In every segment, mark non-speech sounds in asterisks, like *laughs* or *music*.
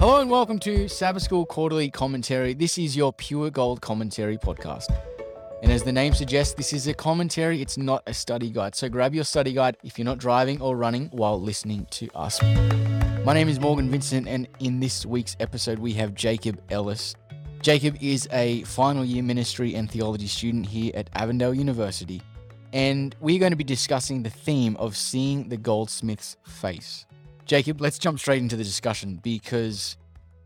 Hello and welcome to Sabbath School Quarterly Commentary. This is your pure gold commentary podcast. And as the name suggests, this is a commentary, it's not a study guide. So grab your study guide if you're not driving or running while listening to us. My name is Morgan Vincent, and in this week's episode, we have Jacob Ellis. Jacob is a final year ministry and theology student here at Avondale University, and we're going to be discussing the theme of seeing the goldsmith's face. Jacob, let's jump straight into the discussion because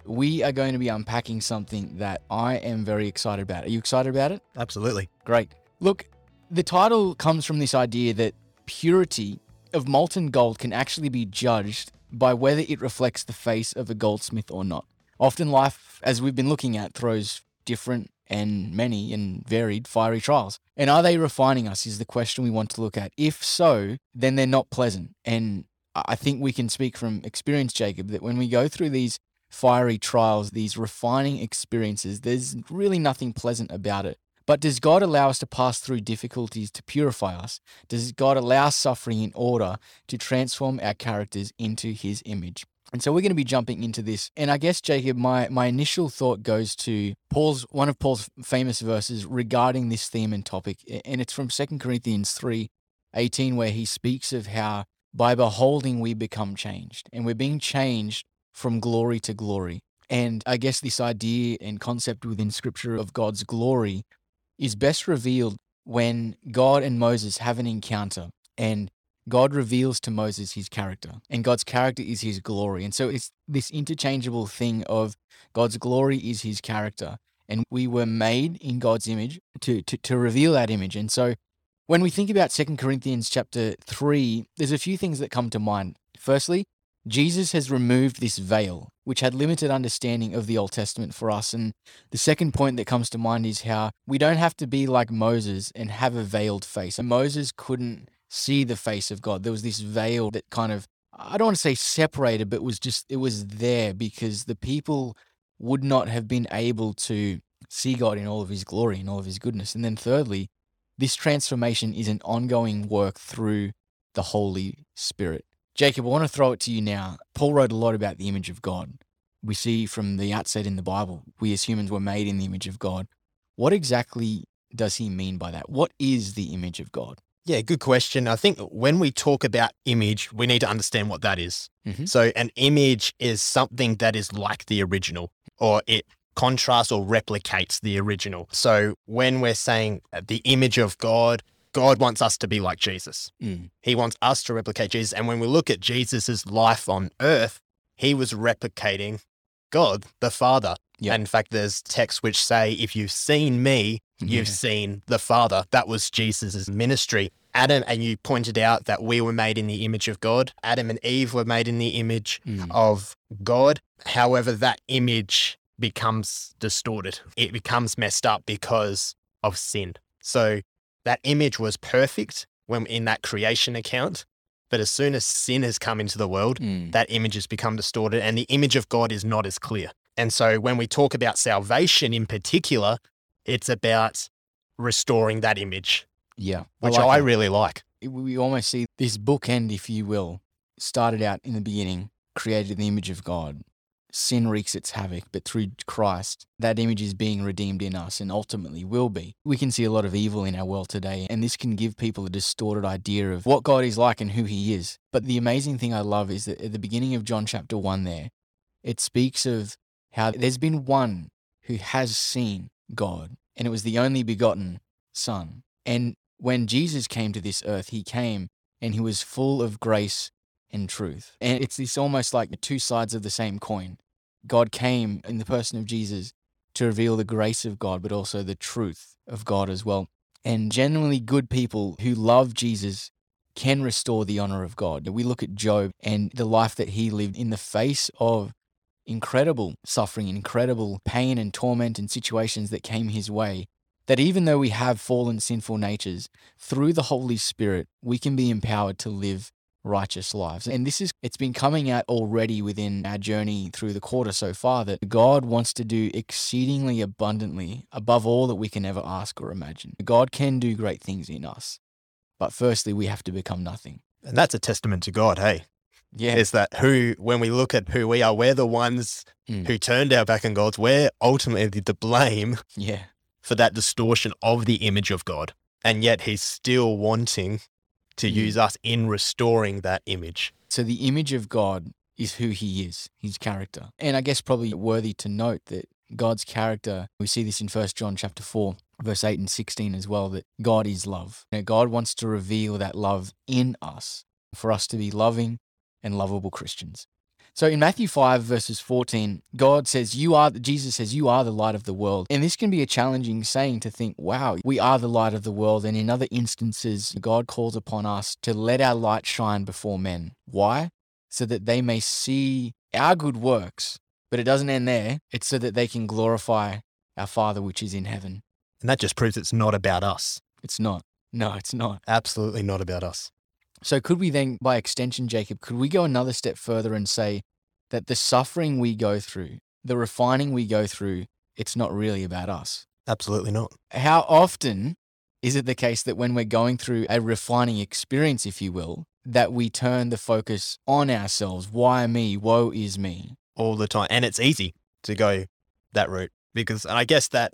we are going to be unpacking something that I am very excited about. Are you excited about it? Absolutely. Great. Look, the title comes from this idea that purity of molten gold can actually be judged by whether it reflects the face of a goldsmith or not. Often, life, as we've been looking at, throws different and many and varied fiery trials. And are they refining us? Is the question we want to look at. If so, then they're not pleasant. And I think we can speak from experience, Jacob, that when we go through these fiery trials, these refining experiences, there's really nothing pleasant about it. But does God allow us to pass through difficulties to purify us? Does God allow suffering in order to transform our characters into his image? And so we're going to be jumping into this. And I guess, Jacob, my, my initial thought goes to Paul's one of Paul's famous verses regarding this theme and topic. And it's from 2 Corinthians 3 18, where he speaks of how by beholding, we become changed, and we're being changed from glory to glory. And I guess this idea and concept within scripture of God's glory is best revealed when God and Moses have an encounter and God reveals to Moses his character, and God's character is his glory. And so it's this interchangeable thing of God's glory is his character, and we were made in God's image to, to, to reveal that image. And so when we think about 2 Corinthians chapter 3, there's a few things that come to mind. Firstly, Jesus has removed this veil, which had limited understanding of the Old Testament for us. And the second point that comes to mind is how we don't have to be like Moses and have a veiled face. And Moses couldn't see the face of God. There was this veil that kind of, I don't want to say separated, but was just, it was there because the people would not have been able to see God in all of his glory and all of his goodness. And then thirdly, this transformation is an ongoing work through the Holy Spirit. Jacob, I want to throw it to you now. Paul wrote a lot about the image of God. We see from the outset in the Bible, we as humans were made in the image of God. What exactly does he mean by that? What is the image of God? Yeah, good question. I think when we talk about image, we need to understand what that is. Mhm. So, an image is something that is like the original, or it contrasts or replicates the original. So, when we're saying the image of God, God wants us to be like Jesus. Mm. He wants us to replicate Jesus. And when we look at Jesus' life on earth, he was replicating God, the Father. Yep. And in fact, there's texts which say, if you've seen me, you've Yeah. seen the Father. That was Jesus' ministry. Adam, and you pointed out that we were made in the image of God. Adam and Eve were made in the image Mm. of God. However, that image becomes distorted. It becomes messed up because of sin. So that image was perfect when in that creation account. But as soon as sin has come into the world, Mm. that image has become distorted and the image of God is not as clear. And so when we talk about salvation in particular, it's about restoring that image, Yeah. which like I really like. we almost see this bookend, if you will, started out in the beginning, created in the image of God. Sin wreaks its havoc, but through Christ, that image is being redeemed in us and ultimately will be. We can see a lot of evil in our world today, and this can give people a distorted idea of what God is like and who He is. But the amazing thing I love is that at the beginning of John chapter 1, there, it speaks of how there's been one who has seen God, and it was the only begotten Son. And when Jesus came to this earth, he came and he was full of grace and truth. And it's this almost like the two sides of the same coin. God came in the person of Jesus to reveal the grace of God, but also the truth of God as well. And genuinely good people who love Jesus can restore the honor of God. We look at Job and the life that he lived in the face of incredible suffering, incredible pain and torment and situations that came his way that even though we have fallen sinful natures, through the Holy Spirit, we can be empowered to live righteous lives. And this is, it's been coming out already within our journey through the quarter so far that God wants to do exceedingly abundantly above all that we can ever ask or imagine. God can do great things in us. But firstly, we have to become nothing. And that's a testament to God, hey. Yeah. Is that who, when we look at who we are, we're the ones Mm. who turned our back on God. We're ultimately to blame Yeah. for that distortion of the image of God. And yet he's still wanting to Mm. use us in restoring that image. So the image of God is who he is, his character. And I guess probably worthy to note that God's character, we see this in 1 John chapter 4, verse 8 and 16 as well, that God is love. You know, God wants to reveal that love in us for us to be loving and lovable Christians. So in Matthew 5, verses 14, God says, You are, Jesus says, You are the light of the world. And this can be a challenging saying to think, wow, we are the light of the world. And in other instances, God calls upon us to let our light shine before men. Why? So that they may see our good works. But it doesn't end there. It's so that they can glorify our Father which is in heaven. And that just proves it's not about us. It's not. No, it's not. Absolutely not about us. So, could we then, by extension, Jacob, could we go another step further and say that the suffering we go through, the refining we go through, it's not really about us? Absolutely not. How often is it the case that when we're going through a refining experience, if you will, that we turn the focus on ourselves? Why me? Woe is me. All the time. And it's easy to go that route because and I guess that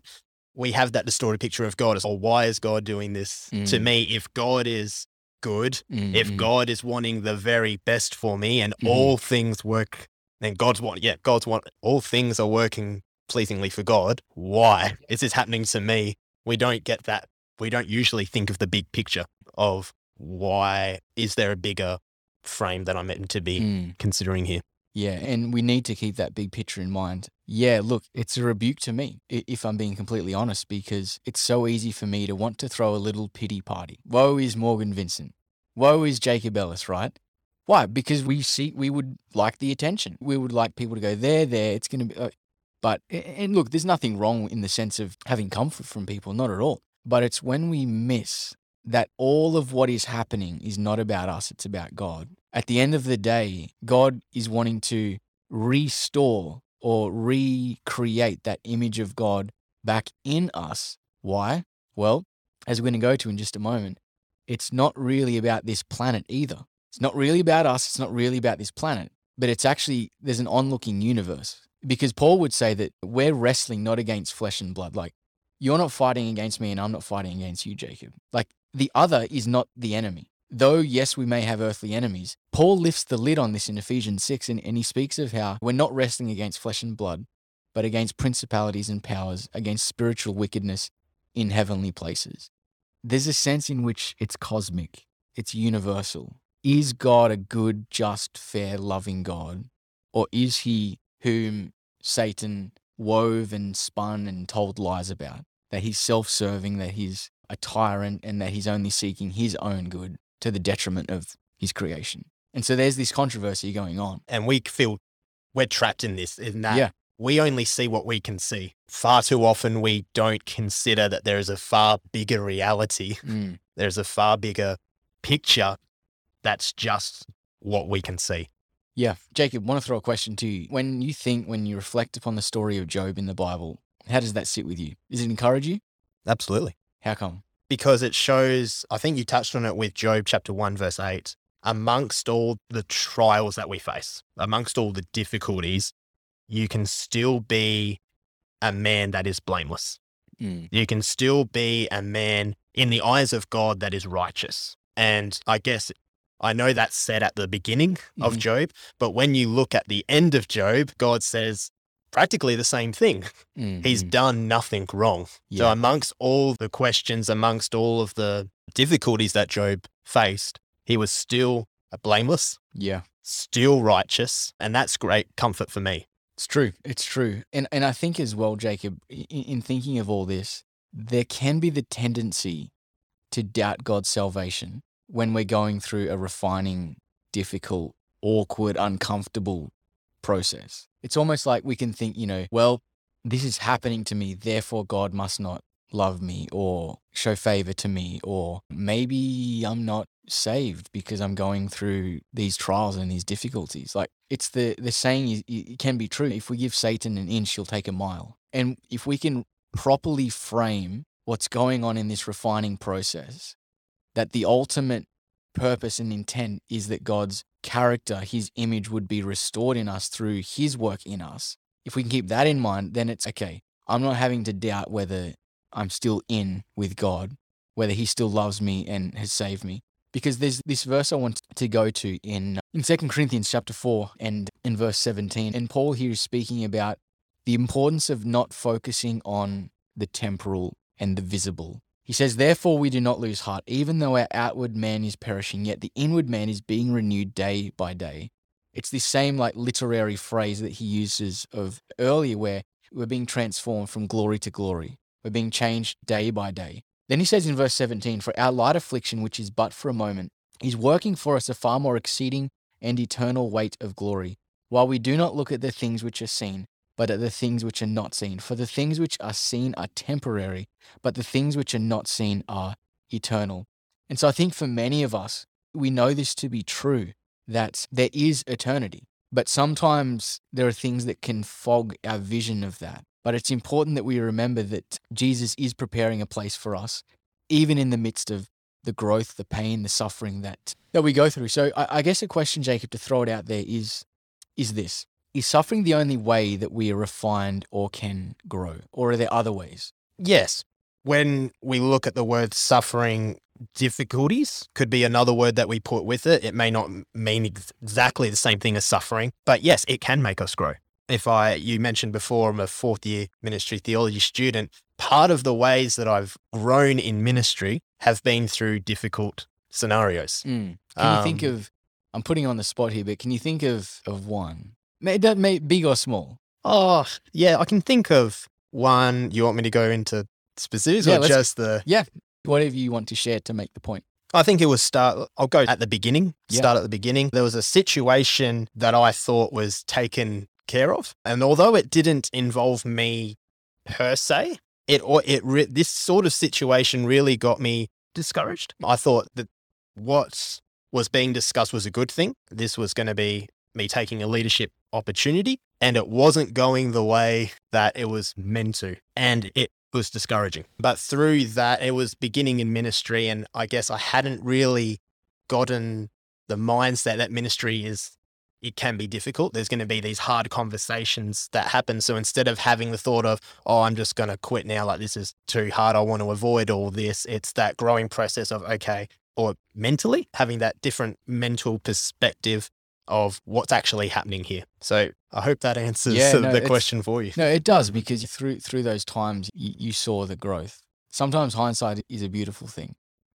we have that distorted picture of God as, oh, why is God doing this to Mm. me? If God is good, Mm, if God is wanting the very best for me and Mhm. all things work, then God's want, yeah, God's want, all things are working pleasingly for God. Why is this happening to me? We don't get that. We don't usually think of the big picture of why is there a bigger frame that I'm meant to be mm. considering here. Yeah, and we need to keep that big picture in mind. Yeah, look, it's a rebuke to me, if I'm being completely honest, because it's so easy for me to want to throw a little pity party. Woe is Morgan Vincent. Woe is Jacob Ellis, right? Why? Because we see, we would like the attention. We would like people to go, there, there, it's going to be. Uh, but, and look, there's nothing wrong in the sense of having comfort from people, not at all. But it's when we miss that all of what is happening is not about us, it's about God. At the end of the day, God is wanting to restore or recreate that image of God back in us. Why? Well, as we're going to go to in just a moment, it's not really about this planet either. It's not really about us. It's not really about this planet, but it's actually, there's an onlooking universe. Because Paul would say that we're wrestling not against flesh and blood. Like, you're not fighting against me and I'm not fighting against you, Jacob. Like, the other is not the enemy. Though, yes, we may have earthly enemies, Paul lifts the lid on this in Ephesians 6 and, and he speaks of how we're not wrestling against flesh and blood, but against principalities and powers, against spiritual wickedness in heavenly places. There's a sense in which it's cosmic, it's universal. Is God a good, just, fair, loving God? Or is he whom Satan wove and spun and told lies about? That he's self serving, that he's a tyrant, and that he's only seeking his own good to the detriment of his creation. And so there's this controversy going on. And we feel we're trapped in this, in that Yeah. we only see what we can see. Far too often, we don't consider that there is a far bigger reality. Mm. *laughs* There's a far bigger picture that's just what we can see. Yeah. Jacob, want to throw a question to you. When you think, when you reflect upon the story of Job in the Bible, how does that sit with you? Does it encourage you? Absolutely. How come? Because it shows, I think you touched on it with Job chapter 1, verse 8. Amongst all the trials that we face, amongst all the difficulties, you can still be a man that is blameless. Mm. You can still be a man in the eyes of God that is righteous. And I guess I know that's said at the beginning of Mhm. Job, but when you look at the end of Job, God says practically the same thing. Mm, He's done nothing wrong. So, amongst all the questions, amongst all of the difficulties that Job faced, he was still a blameless, yeah. still righteous. And that's great comfort for me. It's true. It's true. And and I think as well, Jacob, in, in thinking of all this, there can be the tendency to doubt God's salvation when we're going through a refining, difficult, awkward, uncomfortable process. It's almost like we can think, you know, well, this is happening to me, therefore God must not love me or show favor to me, or maybe I'm not saved because I'm going through these trials and these difficulties. Like it's the the saying is it can be true. If we give Satan an inch, he'll take a mile. And if we can properly frame what's going on in this refining process, that the ultimate purpose and intent is that God's character, his image would be restored in us through his work in us. If we can keep that in mind, then it's okay. I'm not having to doubt whether I'm still in with God, whether he still loves me and has saved me. Because there's this verse I want to go to in in 2 Corinthians chapter 4 and in verse 17. And Paul here is speaking about the importance of not focusing on the temporal and the visible. He says, Therefore, we do not lose heart, even though our outward man is perishing, yet the inward man is being renewed day by day. It's this same like literary phrase that he uses of earlier, where we're being transformed from glory to glory. We're being changed day by day. Then he says in verse 17, For our light affliction, which is but for a moment, is working for us a far more exceeding and eternal weight of glory, while we do not look at the things which are seen, but at the things which are not seen. For the things which are seen are temporary, but the things which are not seen are eternal. And so I think for many of us, we know this to be true, that there is eternity. But sometimes there are things that can fog our vision of that. But it's important that we remember that Jesus is preparing a place for us, even in the midst of the growth, the pain, the suffering that, that we go through. So I, I guess a question, Jacob, to throw it out there is is this. Is suffering the only way that we are refined or can grow? Or are there other ways? Yes. When we look at the word suffering, difficulties could be another word that we put with it. It may not mean ex- exactly the same thing as suffering, but yes, it can make us grow. If I, you mentioned before, I'm a fourth year ministry theology student. Part of the ways that I've grown in ministry have been through difficult scenarios. Mm. Can you think Um, of, I'm putting you on the spot here, but can you think of, of one? May, that may big or small? Oh, yeah, I can think of one. You want me to go into specifics Yeah, or just the? Yeah. Whatever you want to share to make the point. I think it was start. I'll go at the beginning. Yeah. Start at the beginning. There was a situation that I thought was taken care of, and although it didn't involve me per se, it or it re- this sort of situation really got me discouraged. I thought that what was being discussed was a good thing. This was going to be me taking a leadership opportunity, and it wasn't going the way that it was meant to, and it was discouraging. But through that, it was beginning in ministry, and I guess I hadn't really gotten the mindset that ministry is. It can be difficult. There's going to be these hard conversations that happen. So instead of having the thought of, oh, I'm just going to quit now, like this is too hard, I want to avoid all this, it's that growing process of, okay, or mentally having that different mental perspective of what's actually happening here. So I hope that answers Yeah, *laughs* the no, it's- question for you. No, it does because through through those times you, you saw the growth. Sometimes hindsight is a beautiful thing.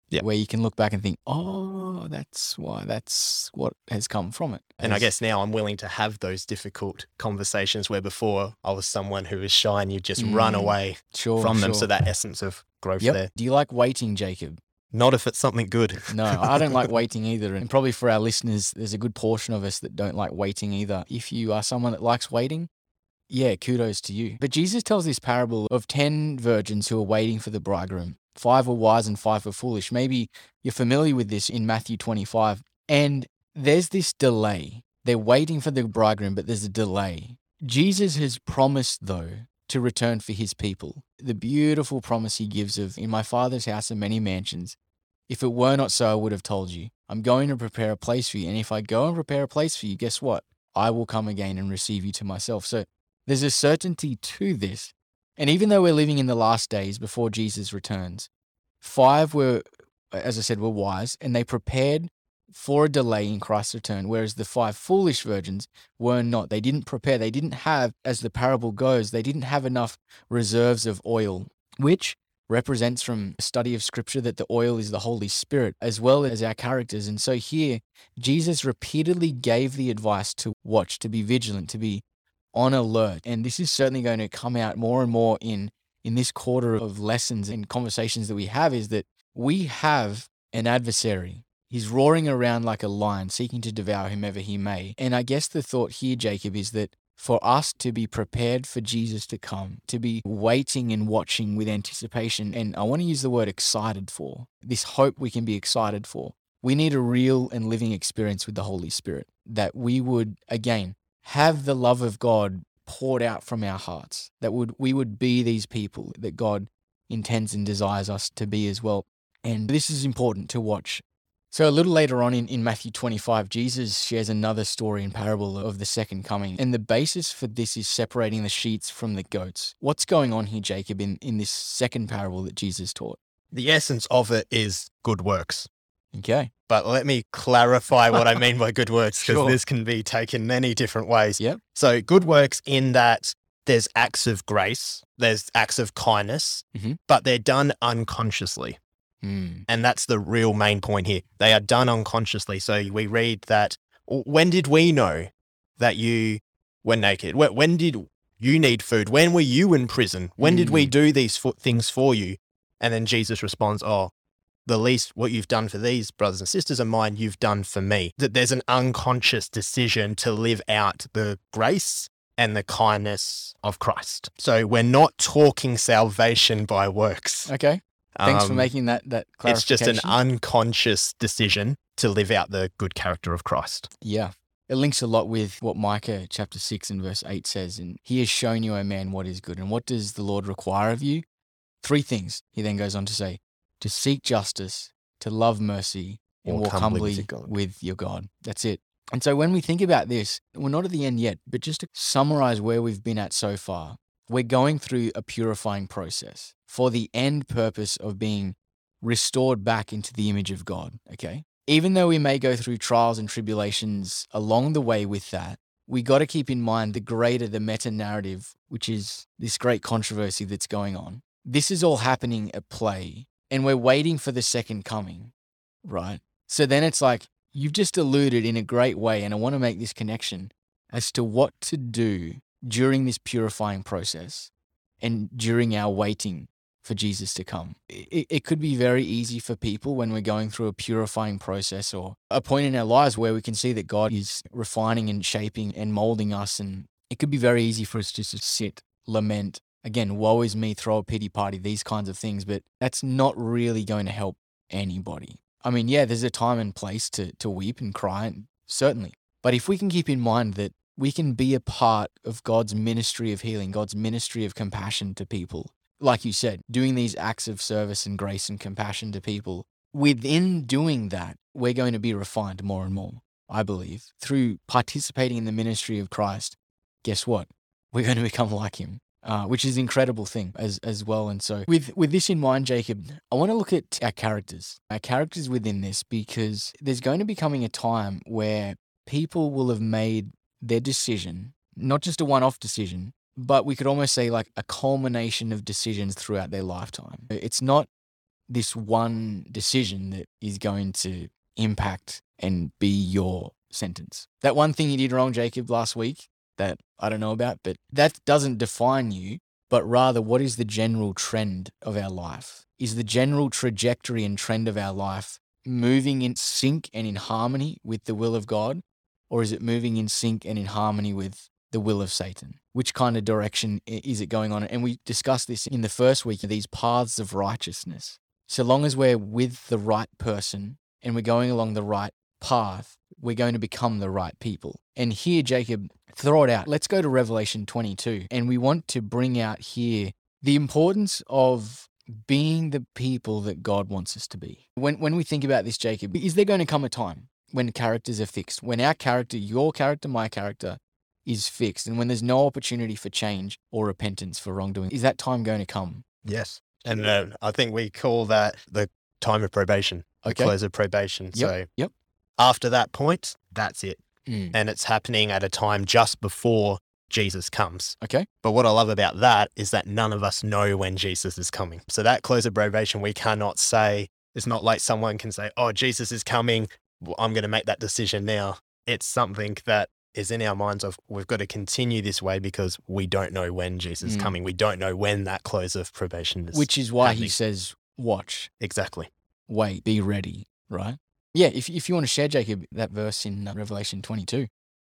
Yeah. Where you can look back and think, oh, that's why, that's what has come from it. And I guess now I'm willing to have those difficult conversations where before I was someone who was shy and you just run Mm, away sure, from them. sure. So that essence of growth Yep. there. Do you like waiting, Jacob? Not if it's something good. *laughs* No, I don't like *laughs* waiting either. And probably for our listeners, there's a good portion of us that don't like waiting either. If you are someone that likes waiting, yeah, kudos to you. But Jesus tells this parable of 10 virgins who are waiting for the bridegroom. Five were wise and five were foolish. Maybe you're familiar with this in Matthew 25. And there's this delay. They're waiting for the bridegroom, but there's a delay. Jesus has promised, though, to return for his people. The beautiful promise he gives of, In my Father's house are many mansions. If it were not so, I would have told you. I'm going to prepare a place for you. And if I go and prepare a place for you, guess what? I will come again and receive you to myself. So there's a certainty to this. And even though we're living in the last days before Jesus returns, five were, as I said, were wise and they prepared for a delay in Christ's return, whereas the five foolish virgins were not. They didn't prepare. They didn't have, as the parable goes, they didn't have enough reserves of oil, which represents from a study of scripture that the oil is the Holy Spirit as well as our characters. And so here, Jesus repeatedly gave the advice to watch, to be vigilant, to be on alert. And this is certainly going to come out more and more in in this quarter of lessons and conversations that we have is that we have an adversary. He's roaring around like a lion, seeking to devour whomever he may. And I guess the thought here, Jacob, is that for us to be prepared for Jesus to come, to be waiting and watching with anticipation, and I want to use the word excited for, this hope we can be excited for, we need a real and living experience with the Holy Spirit. That we would, again, have the love of God poured out from our hearts, that would we would be these people that God intends and desires us to be as well. And this is important to watch So a little later on in, in Matthew 25, Jesus shares another story and parable of the second coming. And the basis for this is separating the sheets from the goats. What's going on here, Jacob, in, in this second parable that Jesus taught? The essence of it is good works. Okay. But let me clarify what I *laughs* mean by good works because Sure. this can be taken many different ways. Yep. So, good works in that there's acts of grace, there's acts of kindness, Mhm. but they're done unconsciously. Hmm. And that's the real main point here. They are done unconsciously. So, we read that when did we know that you were naked? When, did you need food? When were you in prison? When did we Mm. do these fo- things for you? And then Jesus responds, Oh, the least what you've done for these brothers and sisters of mine, you've done for me. That there's an unconscious decision to live out the grace and the kindness of Christ. So we're not talking salvation by works. Okay. Thanks for Um, making that that clarification. It's just an unconscious decision to live out the good character of Christ. Yeah. It links a lot with what Micah chapter 6 and verse 8 says. And he has shown you, O man, what is good. And what does the Lord require of you? Three things. He then goes on to say to seek justice, to love mercy, and walk humbly, with your God. That's it. And so when we think about this, we're not at the end yet, but just to summarize where we've been at so far, we're going through a purifying process for the end purpose of being restored back into the image of God. Okay. Even though we may go through trials and tribulations along the way with that, we got to keep in mind the greater the meta narrative, which is this great controversy that's going on. This is all happening at play, and we're waiting for the second coming, right? So then it's like, you've just alluded in a great way, and I want to make this connection as to what to do during this purifying process and during our waiting for Jesus to come. It, it could be very easy for people when we're going through a purifying process or a point in our lives where we can see that God is refining and shaping and molding us. And it could be very easy for us just to sit, lament, again, woe is me, throw a pity party, these kinds of things. But that's not really going to help anybody. I mean, yeah, there's a time and place to, to weep and cry, and certainly. But if we can keep in mind that we can be a part of God's ministry of healing, God's ministry of compassion to people, like you said, doing these acts of service and grace and compassion to people, within doing that, we're going to be refined more and more, I believe. Through participating in the ministry of Christ, guess what? We're going *laughs* to become like him. Uh, which is an incredible thing as as well. And so, with with this in mind, Jacob, I want to look at our characters, our characters within this, because there's going to be coming a time where people will have made their decision, not just a one-off decision, but we could almost say like a culmination of decisions throughout their lifetime. It's not this one decision that is going to impact and be your sentence. That one thing you did wrong, Jacob, last week that I don't know about, but that doesn't define you, but rather what is the general trend of our life? Is the general trajectory and trend of our life moving in sync and in harmony with the will of God? Or is it moving in sync and in harmony with the will of Satan? Which kind of direction is it going on? And we discussed this in the first week these paths of righteousness. So long as we're with the right person and we're going along the right path, we're going to become the right people. And here, Jacob, throw it out. Let's go to Revelation 22. And we want to bring out here the importance of being the people that God wants us to be. When, when we think about this, Jacob, is there going to come a time when characters are fixed? When our character, your character, my character, is fixed, and when there's no opportunity for change or repentance for wrongdoing, is that time going to come? Yes. And uh, I think we call that the time of probation, the close of probation. Yep, So yep. after that point, that's it. Mm. And it's happening at a time just before Jesus comes. Okay. But what I love about that is that none of us know when Jesus is coming. So that close of probation, we cannot say, it's not like someone can say, oh, Jesus is coming. Well, I'm going to make that decision now. It's something that is in our minds of we've got to continue this way because we don't know when Jesus is Mm. coming. We don't know when that close of probation is. Which is why he says, watch, exactly. wait, be ready, right? Yeah, if, if you want to share, Jacob, that verse in uh, Revelation 22.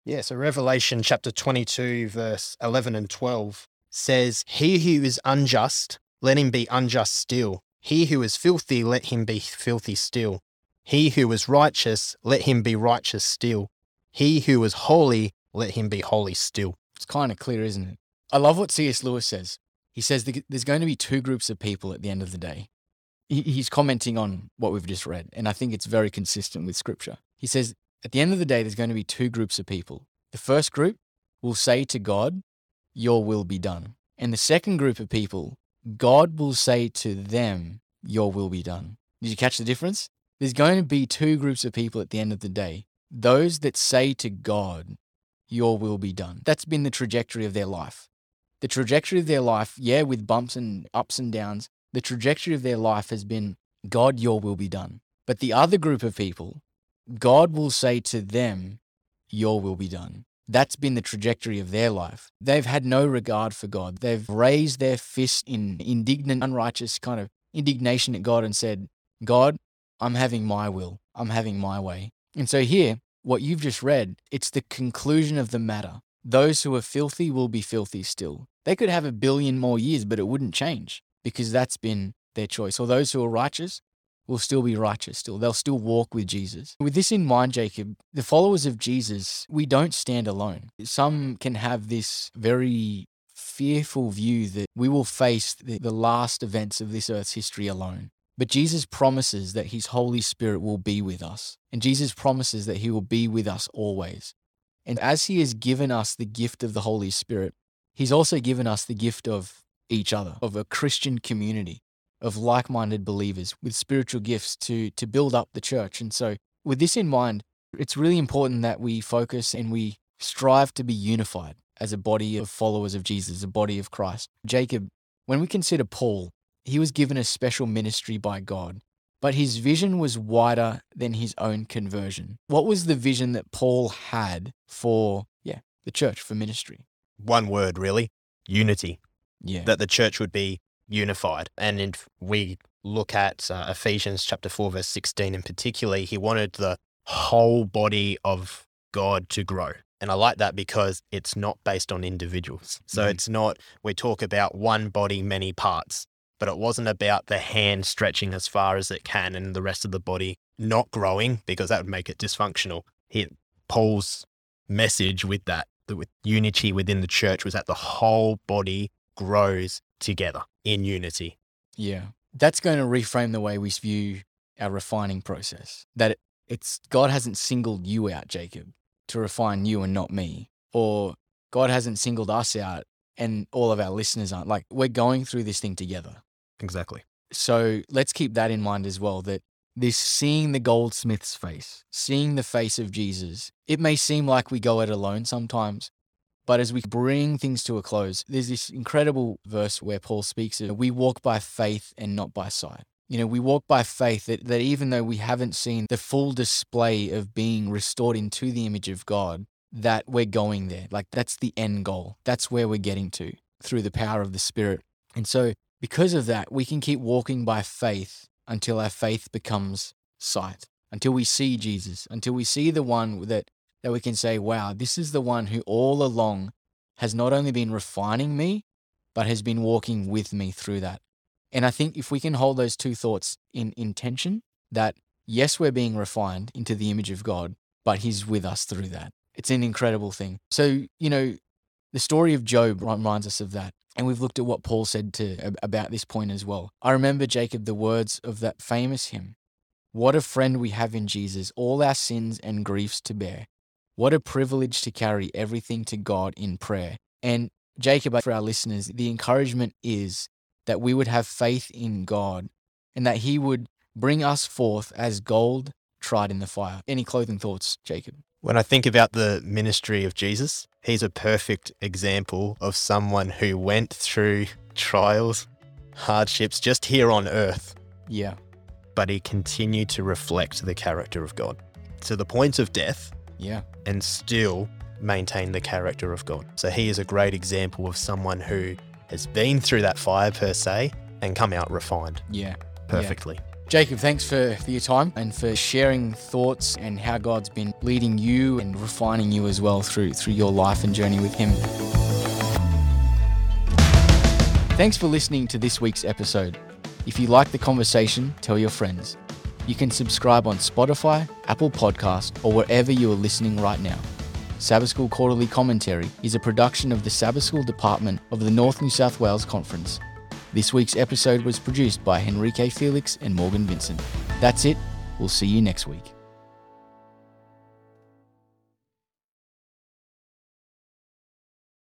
Yeah, so Revelation chapter 22, verse 11 and 12 says, He who is unjust, let him be unjust still. He who is filthy, let him be filthy still. He who is righteous, let him be righteous still. He who was holy, let him be holy still. It's kind of clear, isn't it? I love what C.S. Lewis says. He says there's going to be two groups of people at the end of the day he's commenting on what we've just read, and I think it's very consistent with scripture. He says, at the end of the day, there's going to be two groups of people. The first group will say to God, Your will be done. And the second group of people, God will say to them, Your will be done. Did you catch the difference? There's going to be two groups of people at the end of the day those that say to God, Your will be done. That's been the trajectory of their life. The trajectory of their life, yeah, with bumps and ups and downs, the trajectory of their life has been, God, Your will be done. But the other group of people, God will say to them, Your will be done. That's been the trajectory of their life. They've had no regard for God. They've raised their fist in indignant, unrighteous kind of indignation at God and said, God, I'm having my will. I'm having my way. And so here, what you've just read, it's the conclusion of the matter. Those who are filthy will be filthy still. They could have a billion more years, but it wouldn't change because that's been their choice. Or those who are righteous will still be righteous still. They'll still walk with Jesus. With this in mind, Jacob, the followers of Jesus, we don't stand alone. Some can have this very fearful view that we will face the, the last events of this earth's history alone. But Jesus promises that his Holy Spirit will be with us. And Jesus promises that he will be with us always. And as he has given us the gift of the Holy Spirit, he's also given us the gift of each other, of a Christian community, of like minded believers with spiritual gifts to, to build up the church. And so, with this in mind, it's really important that we focus and we strive to be unified as a body of followers of Jesus, a body of Christ. Jacob, when we consider Paul, he was given a special ministry by God, but his vision was wider than his own conversion. What was the vision that Paul had for, yeah, the church, for ministry? One word, really unity, Yeah. that the church would be unified. And if we look at uh, Ephesians chapter 4, verse 16 in particular, he wanted the whole body of God to grow. And I like that because it's not based on individuals. So Mhm. it's not, we talk about one body, many parts, but it wasn't about the hand stretching as far as it can and the rest of the body not growing because that would make it dysfunctional. He, Paul's message with that, the- with unity within the church, was that the whole body grows together in unity. Yeah. That's going to reframe the way we view our refining process. That it- it's God hasn't singled you out, Jacob, to refine you and not me. Or God hasn't singled us out and all of our listeners aren't. Like we're going through this thing together. Exactly. So let's keep that in mind as well that this seeing the goldsmith's face, seeing the face of Jesus, it may seem like we go it alone sometimes, but as we bring things to a close, there's this incredible verse where Paul speaks of we walk by faith and not by sight. You know, we walk by faith that, that even though we haven't seen the full display of being restored into the image of God, that we're going there. Like that's the end goal. That's where we're getting to through the power of the Spirit. And so because of that, we can keep walking by faith until our faith becomes sight, until we see Jesus, until we see the one that, that we can say, wow, this is the one who all along has not only been refining me, but has been walking with me through that. And I think if we can hold those two thoughts in intention, that yes, we're being refined into the image of God, but He's with us through that. It's an incredible thing. So, you know, the story of Job reminds us of that. And we've looked at what Paul said to about this point as well. I remember Jacob the words of that famous hymn. What a friend we have in Jesus, all our sins and griefs to bear. What a privilege to carry everything to God in prayer. And Jacob, for our listeners, the encouragement is that we would have faith in God and that he would bring us forth as gold tried in the fire. Any clothing thoughts, Jacob? When I think about the ministry of Jesus, he's a perfect example of someone who went through trials, hardships just here on earth, Yeah. but he continued to reflect the character of God to the point of death Yeah. and still maintain the character of God. So he is a great example of someone who has been through that fire per se and come out refined Yeah. perfectly. Jacob, thanks for, for your time and for sharing thoughts and how God's been leading you and refining you as well through through your life and journey with Him. Thanks for listening to this week's episode. If you like the conversation, tell your friends. You can subscribe on Spotify, Apple Podcast, or wherever you are listening right now. Sabbath School Quarterly Commentary is a production of the Sabbath School Department of the North New South Wales Conference. This week's episode was produced by Henrique Felix and Morgan Vincent. That's it. We'll see you next week.